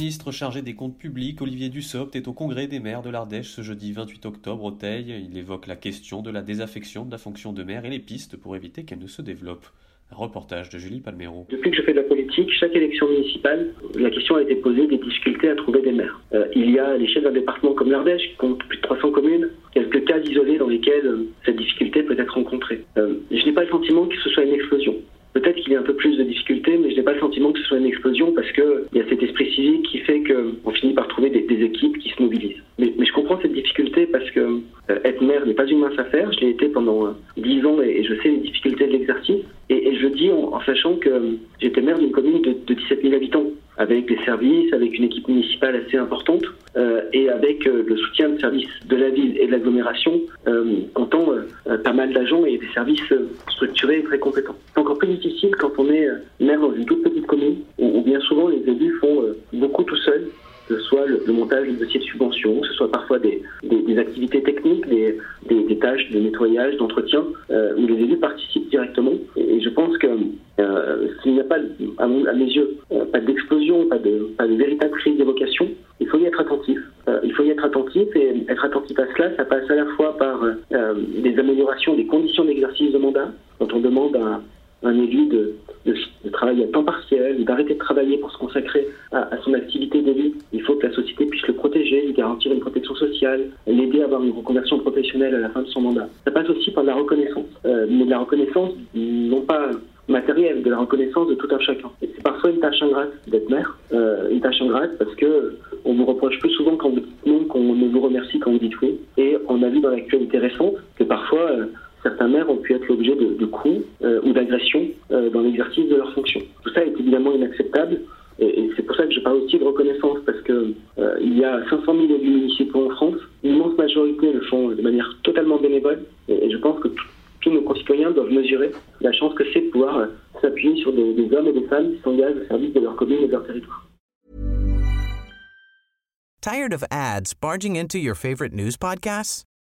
ministre chargé des comptes publics, Olivier Dussopt, est au congrès des maires de l'Ardèche ce jeudi 28 octobre au Teil. Il évoque la question de la désaffection de la fonction de maire et les pistes pour éviter qu'elle ne se développe. Reportage de Julie Palmero. Depuis que je fais de la politique, chaque élection municipale, la question a été posée des difficultés à trouver des maires. Euh, il y a à l'échelle d'un département comme l'Ardèche, qui compte plus de 300 communes, quelques cas isolés dans lesquels euh, cette difficulté peut être rencontrée. Euh, je n'ai pas le sentiment que ce soit une explosion. Peut-être qu'il y a un peu plus de difficultés, mais je n'ai pas le sentiment que ce soit une explosion parce qu'il y a cet esprit civique qui fait qu'on finit par trouver équipes qui se mobilisent. Mais, je comprends cette difficulté parce que euh, être maire n'est pas une mince affaire. Je l'ai été pendant dix ans et, je sais les difficultés de l'exercice. Et, et, je dis en, sachant que j'étais maire d'une commune de, de 17 000 habitants avec des services, avec une équipe municipale assez importante euh, et avec euh, le soutien de services de la ville et de l'agglomération, euh, comptant pas mal d'agents et des services structurés et très compétents. C'est encore plus difficile quand on est maire dans une toute petite commune où, où bien souvent les élus font beaucoup tout seuls ce soit le, montage de dossiers de subvention, que ce soit parfois des, activités techniques, des, tâches de nettoyage, d'entretien, euh, où les élus participent directement. Et, je pense que euh, s'il n'y a pas, à, mes yeux, euh, pas d'explosion, pas de, véritable crise des vocations, il faut y être attentif. Il faut y être attentif et être attentif à cela, ça passe à la fois par des améliorations des conditions d'exercice de mandat, quand on demande à un élu de, de, de, travailler à temps partiel, d'arrêter de travailler pour se consacrer à, son activité d'élu. Il faut que la société puisse le protéger, lui garantir une protection sociale, l'aider à avoir une reconversion professionnelle à la fin de son mandat. Ça passe aussi par la reconnaissance, euh, mais de la reconnaissance non pas matérielle, de la reconnaissance de tout un chacun. Et c'est parfois une tâche ingrate d'être maire, euh, une tâche ingrate parce que on vous reproche plus souvent quand vous dites non qu'on ne vous remercie quand vous dites oui. Et on a vu dans l'actualité récente que parfois euh, certains maires ont pu être l'objet de, de, coups euh, ou d'agressions euh, dans l'exercice de leurs fonctions. Tout ça est évidemment inacceptable et, c'est pour ça que je parle aussi de reconnaissance parce que euh, il y a 500 000 élus municipaux en France, l'immense majorité le font de manière totalement bénévole et, je pense que tous nos concitoyens doivent mesurer la chance que c'est de pouvoir s'appuyer sur des, des hommes et des femmes qui s'engagent au service de leur commune et de leur territoire. Tired of ads barging into your favorite news podcasts?